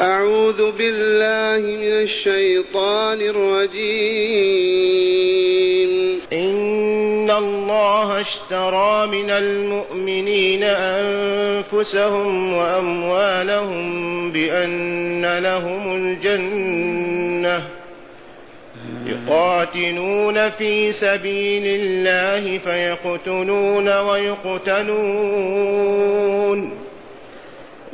أعوذ بالله من الشيطان الرجيم. إن الله اشترى من المؤمنين أنفسهم وأموالهم بأن لهم الجنة يقاتلون في سبيل الله فيقتلون ويقتلون.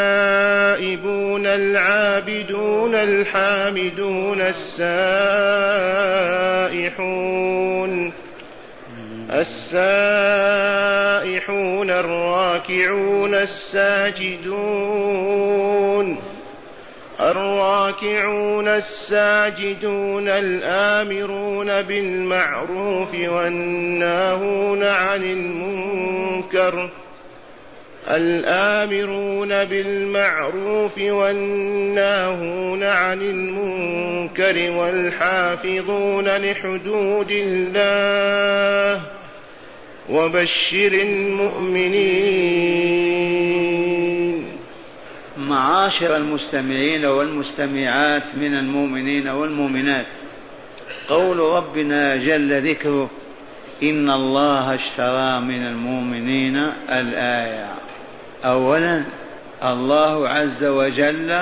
التائبون العابدون الحامدون السائحون السائحون الراكعون الساجدون الراكعون الساجدون الآمرون بالمعروف والناهون عن المنكر الآمرون بالمعروف والناهون عن المنكر والحافظون لحدود الله وبشر المؤمنين. معاشر المستمعين والمستمعات من المؤمنين والمؤمنات قول ربنا جل ذكره إن الله اشترى من المؤمنين الآية. أولا الله عز وجل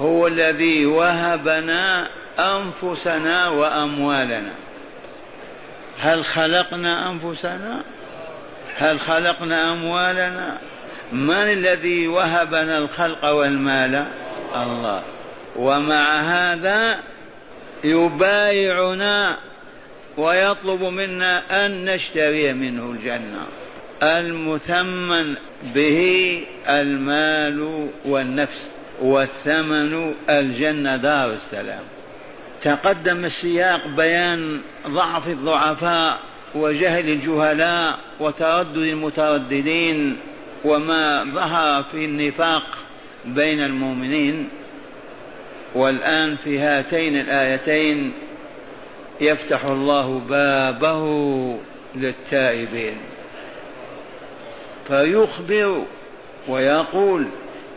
هو الذي وهبنا أنفسنا وأموالنا. هل خلقنا أنفسنا؟ هل خلقنا أموالنا؟ من الذي وهبنا الخلق والمال؟ الله. ومع هذا يبايعنا ويطلب منا أن نشتري منه الجنة. المثمن به المال والنفس والثمن الجنة دار السلام. تقدم السياق بيان ضعف الضعفاء وجهل الجهلاء وتردد المترددين وما ظهر في النفاق بين المؤمنين. والآن في هاتين الآيتين يفتح الله بابه للتائبين. فيخبر ويقول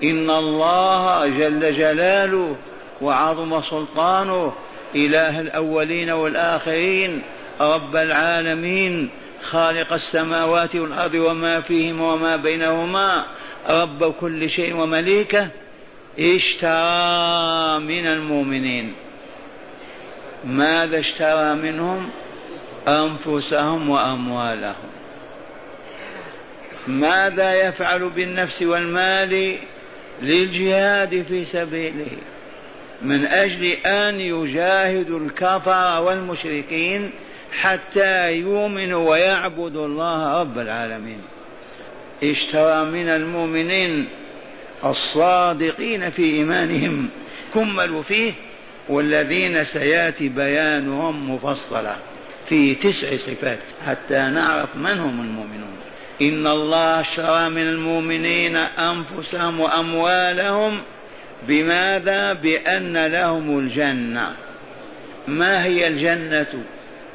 إن الله جل جلاله وعظم سلطانه إله الأولين والآخرين رب العالمين خالق السماوات والأرض وما فيهما وما بينهما رب كل شيء ومليكه اشترى من المؤمنين. ماذا اشترى منهم؟ أنفسهم وأموالهم. ماذا يفعل بالنفس والمال للجهاد في سبيله؟ من أجل أن يجاهدوا الكفر والمشركين حتى يؤمنوا ويعبدوا الله رب العالمين. اشترى من المؤمنين الصادقين في إيمانهم. كملوا فيه والذين سيأتي بيانهم مفصلا في تسع صفات حتى نعرف من هم المؤمنون. إن الله اشترى من المؤمنين أنفسهم وأموالهم بماذا؟ بأن لهم الجنة. ما هي الجنة؟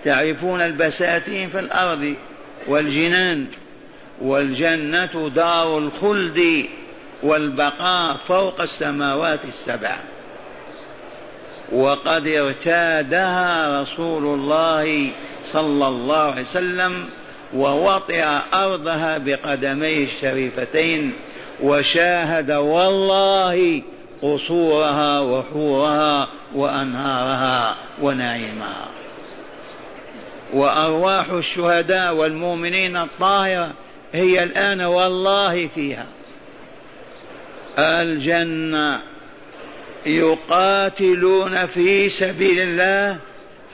تعرفون البساتين في الأرض والجنان. والجنة دار الخلد والبقاء فوق السماوات السبع. وقد ارتادها رسول الله صلى الله عليه وسلم ووطئ أرضها بقدميه الشريفتين وشاهد والله قصورها وحورها وأنهارها ونعيمها. وأرواح الشهداء والمؤمنين الطاهرة هي الآن والله فيها. الجنة يقاتلون في سبيل الله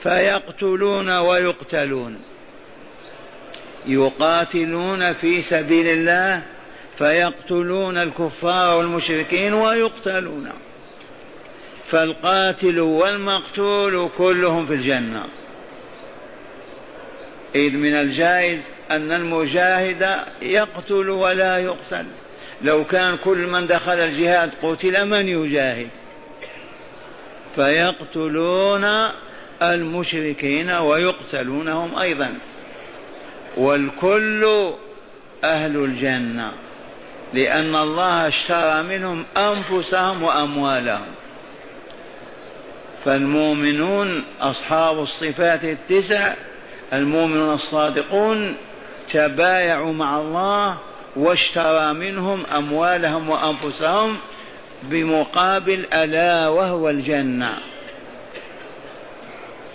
فيقتلون ويقتلون. يقاتلون في سبيل الله فيقتلون الكفار والمشركين ويقتلون. فالقاتل والمقتول كلهم في الجنة. إذ من الجائز أن المجاهد يقتل ولا يقتل. لو كان كل من دخل الجهاد قتل من يجاهد؟ فيقتلون المشركين ويقتلونهم أيضا. والكل أهل الجنة لأن الله اشترى منهم أنفسهم وأموالهم. فالمؤمنون أصحاب الصفات التسع المؤمنون الصادقون تبايعوا مع الله واشترى منهم أموالهم وأنفسهم بمقابل ألا وهو الجنة.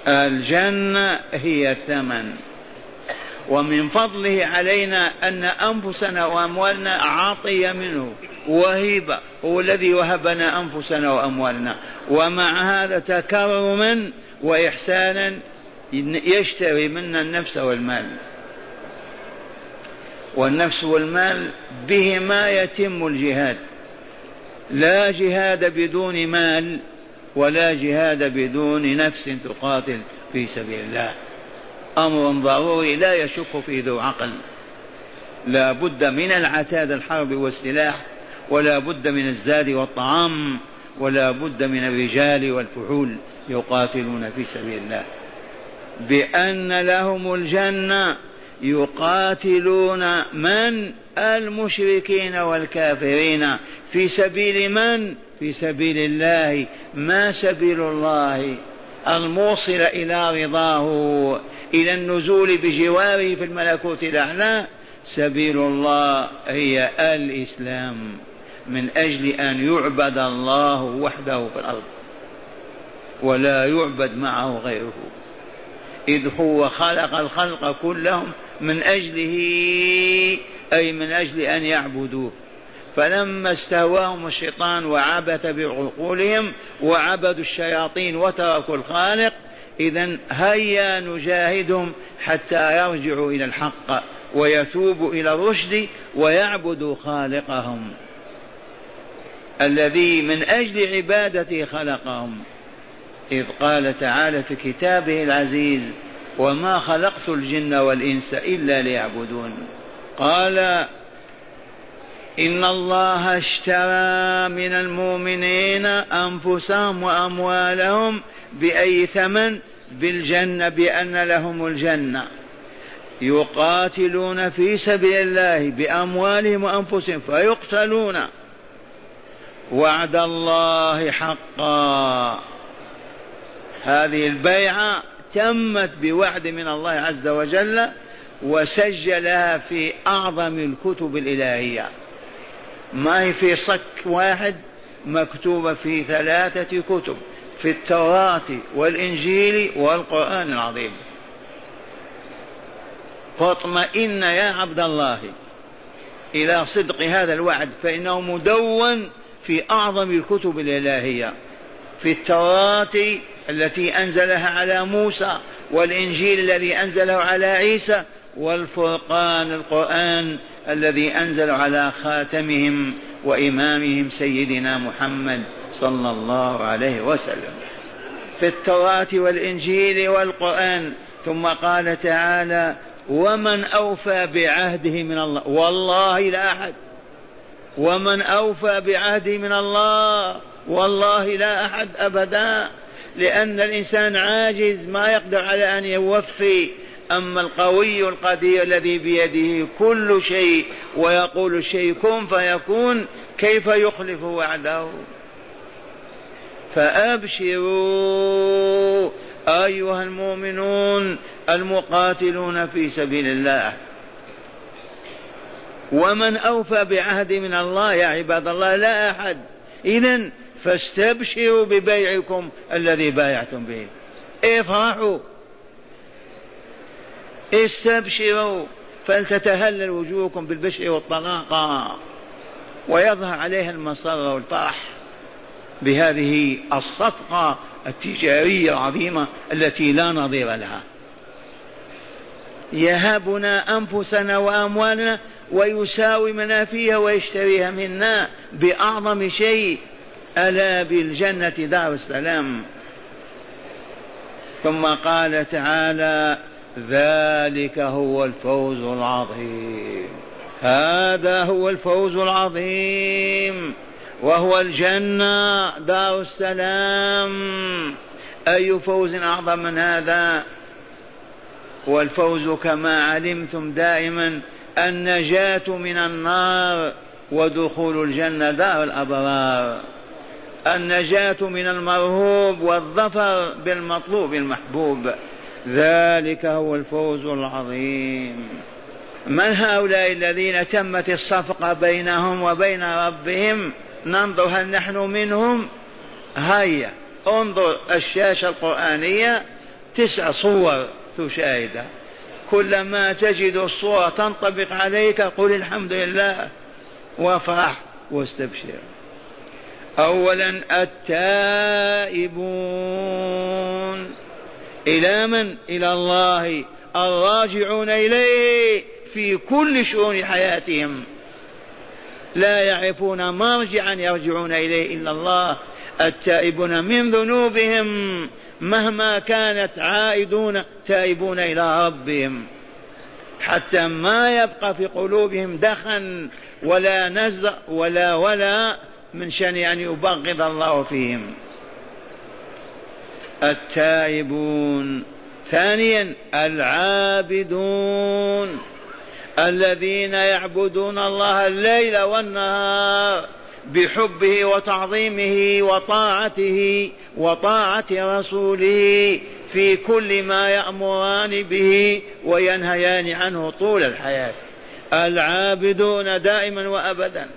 الجنة هي الثمن. ومن فضله علينا أن أنفسنا وأموالنا عطية منه وهبة هو الذي وهبنا أنفسنا وأموالنا. ومع هذا تكرما وإحسانا يشتري منا النفس والمال. والنفس والمال بهما يتم الجهاد. لا جهاد بدون مال ولا جهاد بدون نفس تقاتل في سبيل الله. أمر ضروري لا يشك فيه ذو عقل. لا بد من العتاد الحرب والسلاح ولا بد من الزاد والطعام ولا بد من الرجال والفحول يقاتلون في سبيل الله. بأن لهم الجنة يقاتلون من؟ المشركين والكافرين. في سبيل من؟ في سبيل الله. ما سبيل الله؟ الموصل إلى رضاه إلى النزول بجواره في الملكوت الأعلى. سبيل الله هي الإسلام من أجل أن يعبد الله وحده في الأرض ولا يعبد معه غيره. إذ هو خلق الخلق كلهم من أجله أي من أجل أن يعبدوه. فلما استهواهم الشيطان وعبث بعقولهم وعبدوا الشياطين وتركوا الخالق إذا هيا نجاهدهم حتى يرجعوا إلى الحق ويتوبوا إلى الرشد ويعبدوا خالقهم الذي من أجل عبادته خلقهم. إذ قال تعالى في كتابه العزيز وما خلقت الجن والإنس إلا ليعبدون قال إن الله اشترى من المؤمنين أنفسهم وأموالهم بأي ثمن بالجنة بأن لهم الجنة. يقاتلون في سبيل الله بأموالهم وأنفسهم فيقتلون. وعد الله حقا. هذه البيعة تمت بوعد من الله عز وجل وسجلها في أعظم الكتب الإلهية. ما هي في صك واحد مكتوبة في ثلاثة كتب في التوراة والإنجيل والقرآن العظيم. فاطمئن يا عبد الله إلى صدق هذا الوعد فإنه مدون في أعظم الكتب الإلهية في التوراة التي أنزلها على موسى والإنجيل الذي أنزله على عيسى والفرقان القرآن الذي أنزل على خاتمهم وإمامهم سيدنا محمد صلى الله عليه وسلم. في التوراة والإنجيل والقرآن ثم قال تعالى ومن أوفى بعهده من الله والله لا أحد. ومن أوفى بعهده من الله والله لا أحد أبدا. لأن الإنسان عاجز ما يقدر على أن يوفي. أما القوي القدير الذي بيده كل شيء ويقول الشيء كن فيكون كيف يخلف وعده. فأبشروا أيها المؤمنون المقاتلون في سبيل الله. ومن أوفى بعهد من الله يا عباد الله لا أحد. إذا فاستبشروا ببيعكم الذي بايعتم به. افرحوا. استبشروا فلتتهلل وجوهكم بالبشر والطلاقة ويظهر عليها المسر والفرح بهذه الصفقة التجارية العظيمة التي لا نظير لها. يهبنا أنفسنا وأموالنا ويساوي منافيها ويشتريها منا بأعظم شيء ألا بالجنة دار السلام. ثم قال تعالى ذلك هو الفوز العظيم. هذا هو الفوز العظيم. وهو الجنة دار السلام. أي فوز أعظم من هذا؟ والفوز كما علمتم دائما النجاة من النار ودخول الجنة دار الأبرار. النجاة من المرهوب والظفر بالمطلوب المحبوب. ذلك هو الفوز العظيم. من هؤلاء الذين تمت الصفقة بينهم وبين ربهم؟ ننظر هل نحن منهم؟ هيا انظر الشاشة القرآنية تسع صور تشاهدها. كلما تجد الصورة تنطبق عليك قل الحمد لله وافرح واستبشر. أولا التائبون. إلى من؟ إلى الله. الراجعون إليه في كل شؤون حياتهم. لا يعرفون مرجعا يرجعون إليه إلا الله. التائبون من ذنوبهم مهما كانت عائدون تائبون إلى ربهم. حتى ما يبقى في قلوبهم دخن ولا نزع ولا ولا من شأن أن يبغض الله فيهم. التائبون. ثانيا العابدون. الذين يعبدون الله الليل والنهار بحبه وتعظيمه وطاعته وطاعة رسوله في كل ما يأمران به وينهيان عنه طول الحياة. العابدون دائما وأبدا.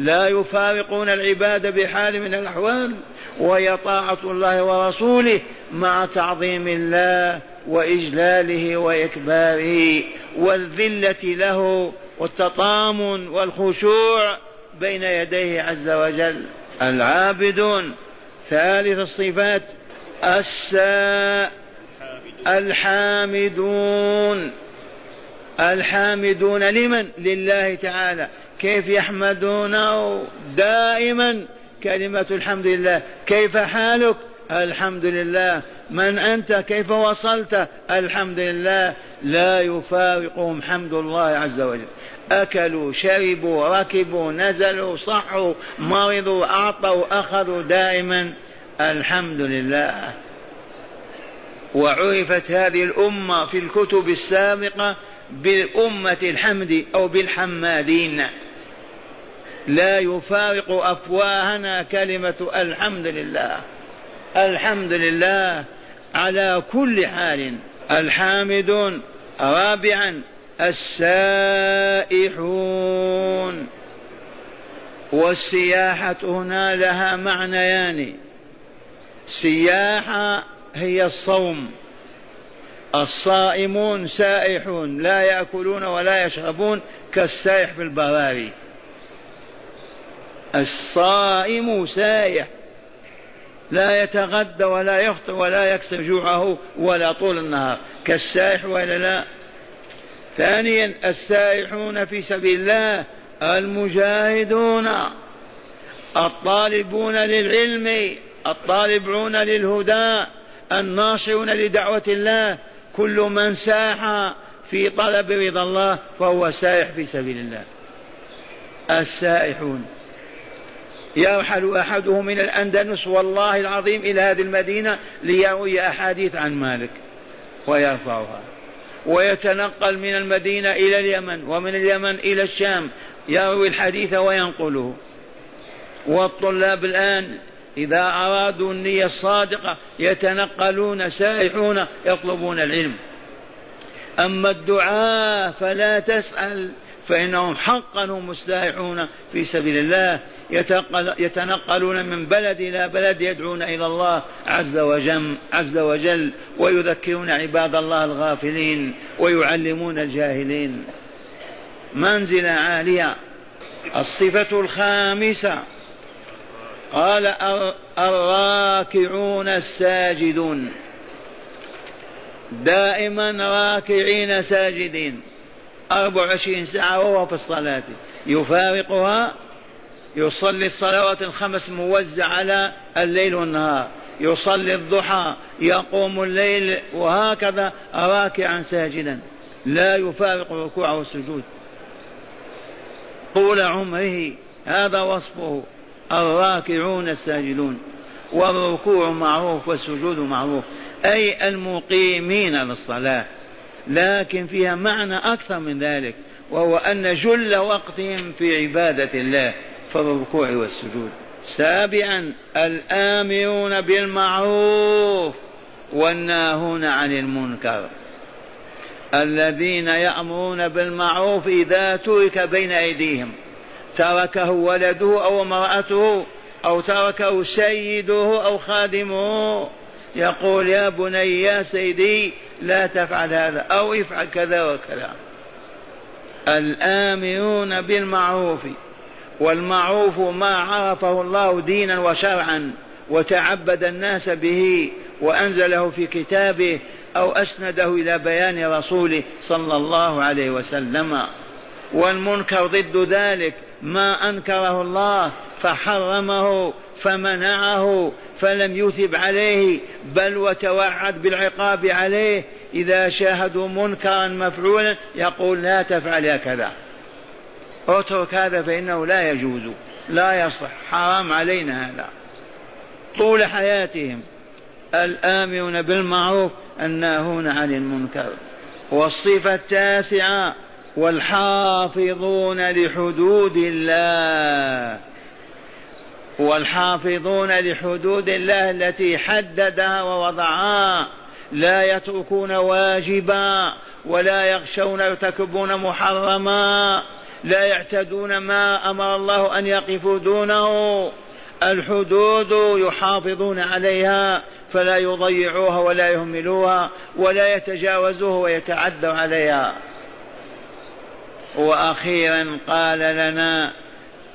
لا يفارقون العباد بحال من الأحوال وهي طاعة الله ورسوله مع تعظيم الله وإجلاله وإكباره والذلة له والتطامن والخشوع بين يديه عز وجل. العابدون ثالث الصفات الساء الحامدون. الحامدون لمن؟ لله تعالى. كيف يحمدونه دائما كلمة الحمد لله. كيف حالك؟ الحمد لله. من أنت؟ كيف وصلت؟ الحمد لله. لا يفارقهم حمد الله عز وجل. أكلوا شربوا ركبوا نزلوا صحوا مرضوا أعطوا أخذوا دائما الحمد لله. وعرفت هذه الأمة في الكتب السابقة بالأمة الحمد أو بالحمادين. لا يفارق أفواهنا كلمة الحمد لله. الحمد لله على كل حال. الحامدون رابعا السائحون. والسياحة هنا لها معنيان. سياحة هي الصوم. الصائمون سائحون لا يأكلون ولا يشربون كالسائح في البراري. الصائم سائح لا يتغدى ولا يفطر ولا يكسر جوعه ولا طول النهار. كالسائح ولا لا. ثانيا السائحون في سبيل الله المجاهدون الطالبون للعلم الطالبون للهدى الناصرون لدعوة الله. كل من ساح في طلب رضا الله فهو سائح في سبيل الله. السائحون. يرحل أحدهم من الأندلس والله العظيم إلى هذه المدينة ليروي أحاديث عن مالك ويرفعها. ويتنقل من المدينة إلى اليمن ومن اليمن إلى الشام يروي الحديث وينقله. والطلاب الآن إذا أرادوا النية الصادقة يتنقلون سائحون يطلبون العلم. أما الدعاء فلا تسأل فإنهم حقا هم السائحون في سبيل الله. يتنقلون من بلد إلى بلد يدعون إلى الله عز وجل عز وجل ويذكرون عباد الله الغافلين ويعلمون الجاهلين. منزلة عالية. الصفة الخامسة. قال الراكعون الساجدون. دائما راكعين ساجدين. أربع وعشرين ساعة وهو في الصلاة. يفارقها يصلي الصلوات الخمس موزع على الليل والنهار. يصلي الضحى يقوم الليل وهكذا راكعا ساجدا. لا يفارق الركوع والسجود. طول عمره هذا وصفه. الراكعون الساجدون. والركوع معروف والسجود معروف. أي المقيمين للصلاة. لكن فيها معنى أكثر من ذلك وهو أن جل وقتهم في عبادة الله. في الركوع والسجود. سابعا الآمرون بالمعروف والناهون عن المنكر. الذين يأمرون بالمعروف إذا ترك بين أيديهم. تركه ولده أو امرأته أو تركه سيده أو خادمه. يقول يا بني يا سيدي لا تفعل هذا أو افعل كذا وكذا. الآمرون بالمعروف. والمعروف ما عرفه الله دينا وشرعا وتعبد الناس به وأنزله في كتابه أو أسنده إلى بيان رسوله صلى الله عليه وسلم. والمنكر ضد ذلك ما أنكره الله فحرمه فمنعه فلم يثب عليه بل وتوعد بالعقاب عليه. إذا شاهدوا منكرا مفعولا يقول لا تفعل هكذا. اترك هذا فإنه لا يجوز لا يصح حرام علينا هذا. طول حياتهم الآمرون بالمعروف الناهون عن المنكر. والصفة التاسعة والحافظون لحدود الله. والحافظون لحدود الله التي حددها ووضعها. لا يتركون واجبا ولا يغشون يرتكبون محرما. لا يعتدون ما أمر الله أن يقفوا دونه. الحدود يحافظون عليها فلا يضيعوها ولا يهملوها ولا يتجاوزوها ويتعدوا عليها. وأخيرا قال لنا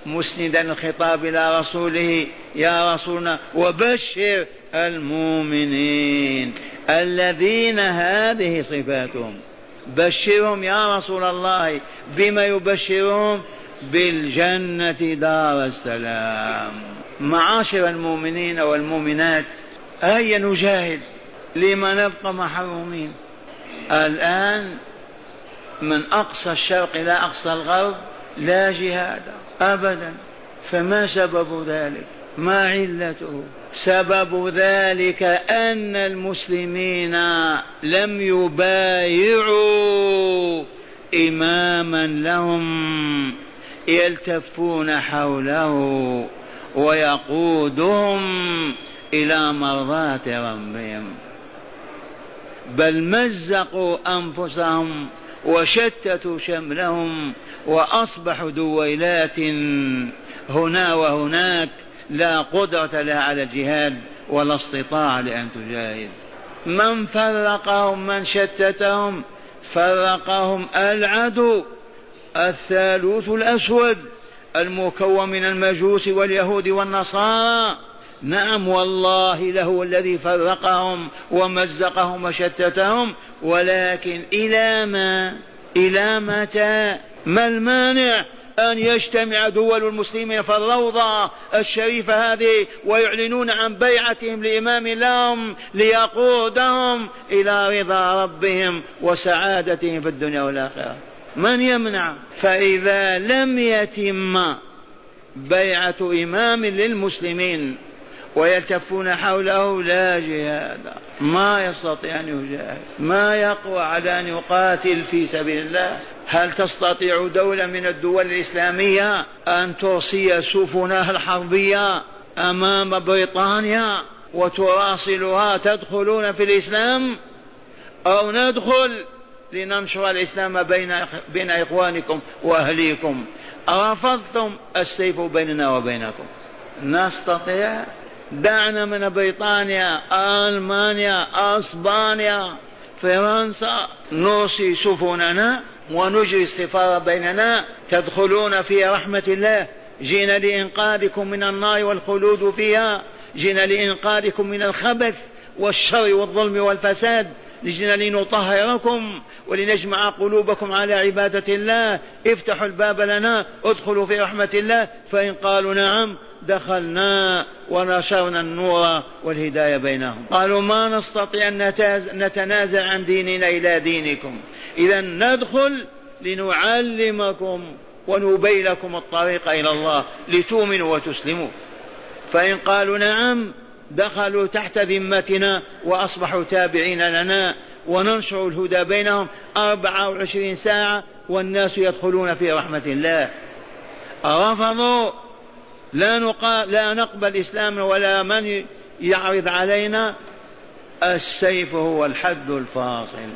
مسندا الخطاب إلى رسوله يا رسولنا وبشر المؤمنين الذين هذه صفاتهم. بشرهم يا رسول الله بما يبشرهم بالجنة دار السلام. معاشر المؤمنين والمؤمنات هيا نجاهد لما نبقى محرومين؟ الآن من أقصى الشرق إلى أقصى الغرب لا جهاد أبدا فما سبب ذلك؟ ما علته. سبب ذلك أن المسلمين لم يبايعوا إماما لهم يلتفون حوله ويقودهم إلى مرضات ربهم. بل مزقوا أنفسهم وشتتوا شملهم وأصبحوا دويلات هنا وهناك لا قدرة لها على الجهاد ولا استطاعة لأن تجاهد. من فرقهم من شتتهم فرقهم العدو الثالوث الأسود المكون من المجوس واليهود والنصارى. نعم والله له الذي فرقهم ومزقهم وشتتهم ولكن إلى ما إلى متى؟ ما المانع؟ أن يجتمع دول المسلمين في الروضة الشريفة هذه ويعلنون عن بيعتهم لإمام لهم ليقودهم إلى رضا ربهم وسعادتهم في الدنيا والآخرة. من يمنع؟ فإذا لم يتم بيعة إمام للمسلمين ويلتفون حوله لا جهاد. ما يستطيع أن يجاهد. ما يقوى على أن يقاتل في سبيل الله. هل تستطيع دولة من الدول الإسلامية أن ترسي سفنها الحربية أمام بريطانيا وتواصلها تدخلون في الإسلام أو ندخل لننشر الإسلام بين بين إخوانكم وأهليكم؟ رفضتم السيف بيننا وبينكم. نستطيع دعنا من بريطانيا ألمانيا أسبانيا فرنسا. نوصي سفننا ونجري السفارة بيننا. تدخلون في رحمة الله. جينا لإنقاذكم من النار والخلود فيها. جينا لإنقاذكم من الخبث والشر والظلم والفساد. جئنا لنطهركم ولنجمع قلوبكم على عبادة الله. افتحوا الباب لنا ادخلوا في رحمة الله. فإن قالوا نعم دخلنا ونشرنا النور والهداية بينهم. قالوا ما نستطيع أن نتنازع عن ديننا إلى دينكم. إذا ندخل لنعلمكم ونبين لكم الطريق إلى الله لتؤمنوا وتسلموا. فإن قالوا نعم دخلوا تحت ذمتنا وأصبحوا تابعين لنا وننشر الهدى بينهم. أربعة وعشرين ساعة والناس يدخلون في رحمة الله. رفضوا لا, نقا... لا نقبل إسلام ولا من يعرض علينا. السيف هو الحد الفاصل.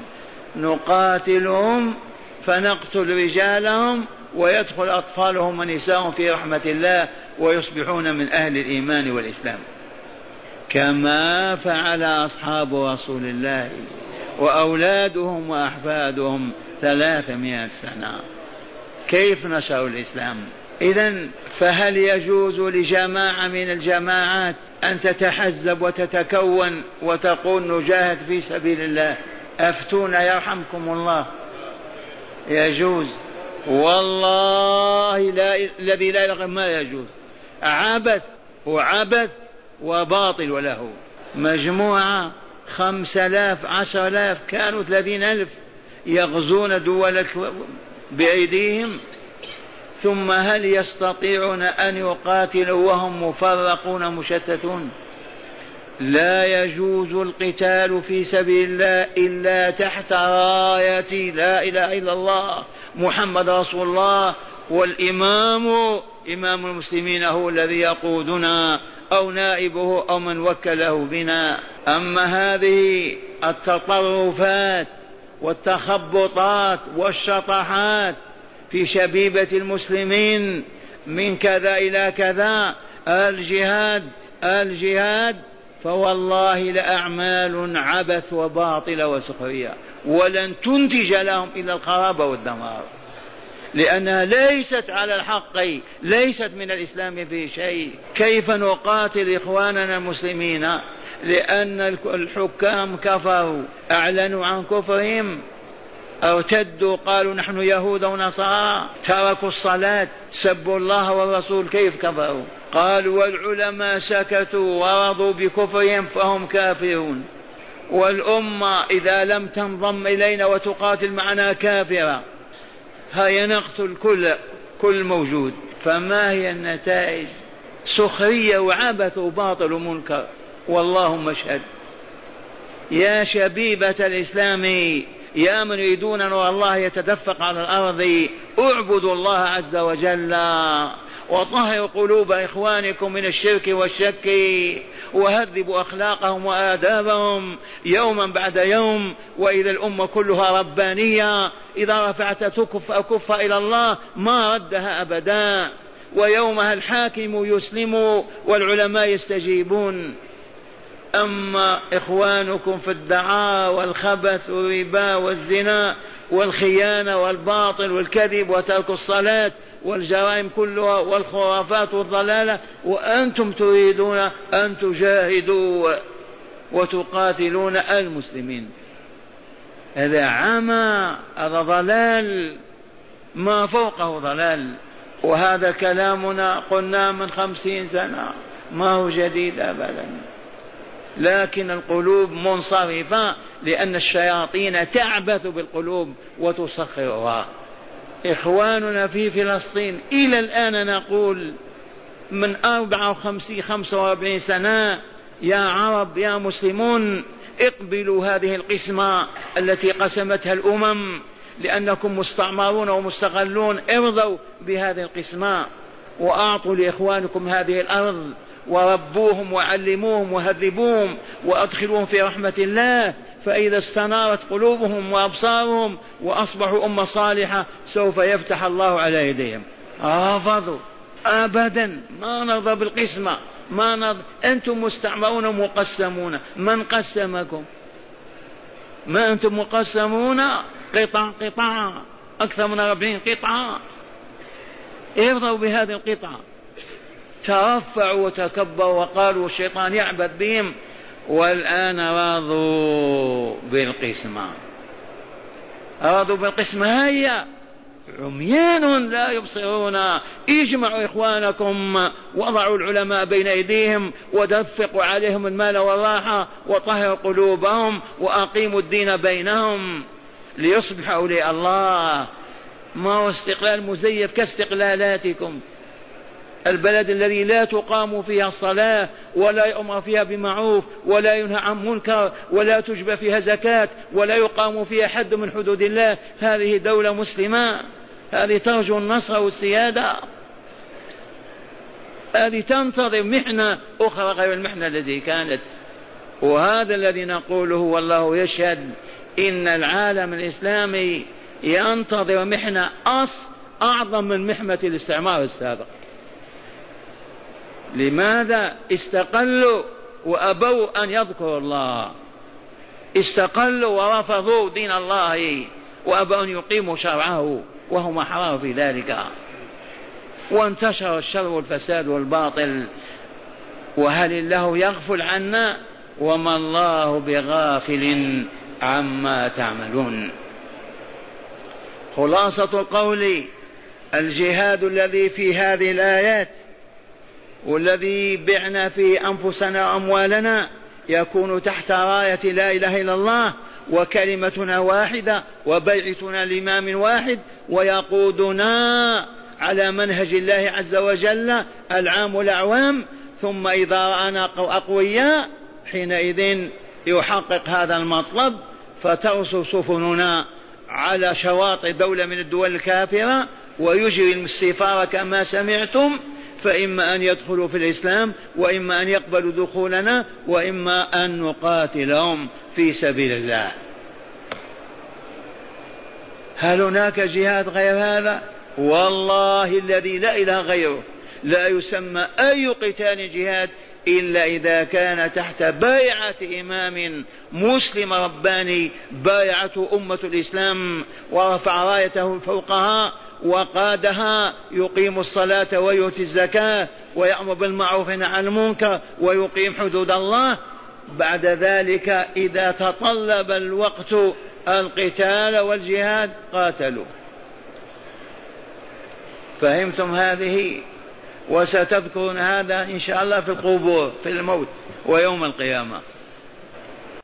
نقاتلهم فنقتل رجالهم ويدخل أطفالهم ونساءهم في رحمة الله ويصبحون من أهل الإيمان والإسلام. كما فعل أصحاب رسول الله وأولادهم وأحفادهم ثلاثمائة سنة. كيف نشروا الإسلام؟ إذا فهل يجوز لجماعة من الجماعات أن تتحزب وتتكون وتقول نجاهد في سبيل الله؟ أفتونا يرحمكم الله. يجوز. والله لا الذي لا يرغب ما يجوز. عبث وعبث وباطل وله. مجموعة خمسة آلاف عشر آلاف كانوا ثلاثين ألف يغزون دول بأيديهم ثم هل يستطيعون أن يقاتلوا وهم مفرقون مشتتون؟ لا يجوز القتال في سبيل الله إلا تحت راية لا إله إلا الله محمد رسول الله والإمام إمام المسلمين هو الذي يقودنا أو نائبه أو من وكله بنا. أما هذه التطرفات والتخبطات والشطحات في شبيبة المسلمين من كذا إلى كذا الجهاد الجهاد فوالله لأعمال عبث وباطل وسخرية. ولن تنتج لهم إلا الخراب والدمار. لأنها ليست على الحق ليست من الإسلام في شيء. كيف نقاتل إخواننا المسلمين؟ لأن الحكام كفروا أعلنوا عن كفرهم. أرتدوا قالوا نحن يهود ونصارى تركوا الصلاة سبوا الله والرسول كيف كفروا. قالوا والعلماء سكتوا ورضوا بكفرهم فهم كافرون. والأمة إذا لم تنضم إلينا وتقاتل معنا كافرة. هيا نقتل كل كل موجود. فما هي النتائج؟ سخرية وعبث وباطل ومنكر. والله مشهد. يا شبيبة الإسلام يا من يريدون نور الله يتدفق على الأرض اعبدوا الله عز وجل وطهروا قلوب إخوانكم من الشرك والشك وهذبوا أخلاقهم وآدابهم يوما بعد يوم وإذا الأمة كلها ربانية. إذا رفعت تكف أكف إلى الله ما ردها أبدا. ويومها الحاكم يسلم والعلماء يستجيبون. أما إخوانكم في الدعاء والخبث والربا والزنا والخيانة والباطل والكذب وترك الصلاة والجرائم كلها والخرافات والضلالة وأنتم تريدون أن تجاهدوا وتقاتلون المسلمين. هذا عمى هذا ضلال ما فوقه ضلال. وهذا كلامنا قلنا من خمسين سنة ما هو جديد أبدا. لكن القلوب منصرفة لأن الشياطين تعبث بالقلوب وتسخرها. إخواننا في فلسطين إلى الآن نقول من أربعة وخمسين خمسة وأربعين سنة يا عرب يا مسلمون اقبلوا هذه القسمة التي قسمتها الأمم لأنكم مستعمرون ومستغلون ارضوا بهذه القسمة وأعطوا لإخوانكم هذه الأرض. وربوهم وعلموهم وهذبوهم وأدخلوهم في رحمة الله فإذا استنارت قلوبهم وأبصارهم وأصبحوا أمة صالحة سوف يفتح الله على يديهم. رفضوا أبدا. ما نرضى بالقسمة. ما نرضى. أنتم مستعمرون مقسمون. من قسمكم؟ ما أنتم مقسمون؟ قطع قطع أكثر من أربعين قطعة ارضوا بهذه القطعة ترفعوا وتكبروا وقالوا الشيطان يعبث بهم والآن راضوا بالقسمة. أرادوا بالقسمة هيا. عميان لا يبصرون. اجمعوا إخوانكم وضعوا العلماء بين أيديهم ودفقوا عليهم المال والراحة وطهروا قلوبهم وأقيموا الدين بينهم ليصبح أولياء الله ما هو استقلال مزيف كاستقلالاتكم؟ البلد الذي لا تقام فيها الصلاة ولا يؤمر فيها بمعروف ولا ينهى عن منكر ولا تجبى فيها زكاة ولا يقام فيها حد من حدود الله هذه دولة مسلمة. هذه ترجو النصر والسيادة. هذه تنتظر محنة أخرى غير المحنة التي كانت. وهذا الذي نقوله والله يشهد إن العالم الإسلامي ينتظر محنة أص أعظم من محنة الاستعمار السابق. لماذا استقلوا وأبوا أن يذكروا الله؟ استقلوا ورفضوا دين الله وأبوا أن يقيموا شرعه وهم أحرار في ذلك. وانتشر الشر والفساد والباطل. وهل الله يغفل عنا؟ وما الله بغافل عما تعملون. خلاصة القول الجهاد الذي في هذه الآيات والذي بعنا فيه أنفسنا وأموالنا يكون تحت راية لا إله إلا الله وكلمتنا واحدة وبيعتنا لإمام واحد ويقودنا على منهج الله عز وجل العام الأعوام. ثم إذا رأنا أقوياء حينئذ يحقق هذا المطلب فترسو سفننا على شواطئ دولة من الدول الكافرة ويجري السفارة كما سمعتم. فإما أن يدخلوا في الإسلام وإما أن يقبلوا دخولنا وإما أن نقاتلهم في سبيل الله. هل هناك جهاد غير هذا؟ والله الذي لا إله غيره. لا يسمى أي قتال جهاد إلا إذا كان تحت بايعة إمام مسلم رباني. بايعته أمة الإسلام ورفع رايته فوقها وقادها يقيم الصلاة ويؤتي الزكاة ويأمر بالمعروف عن المنكر ويقيم حدود الله. بعد ذلك إذا تطلب الوقت القتال والجهاد قاتلوا. فهمتم هذه؟ وستذكرون هذا إن شاء الله في القبور في الموت ويوم القيامة.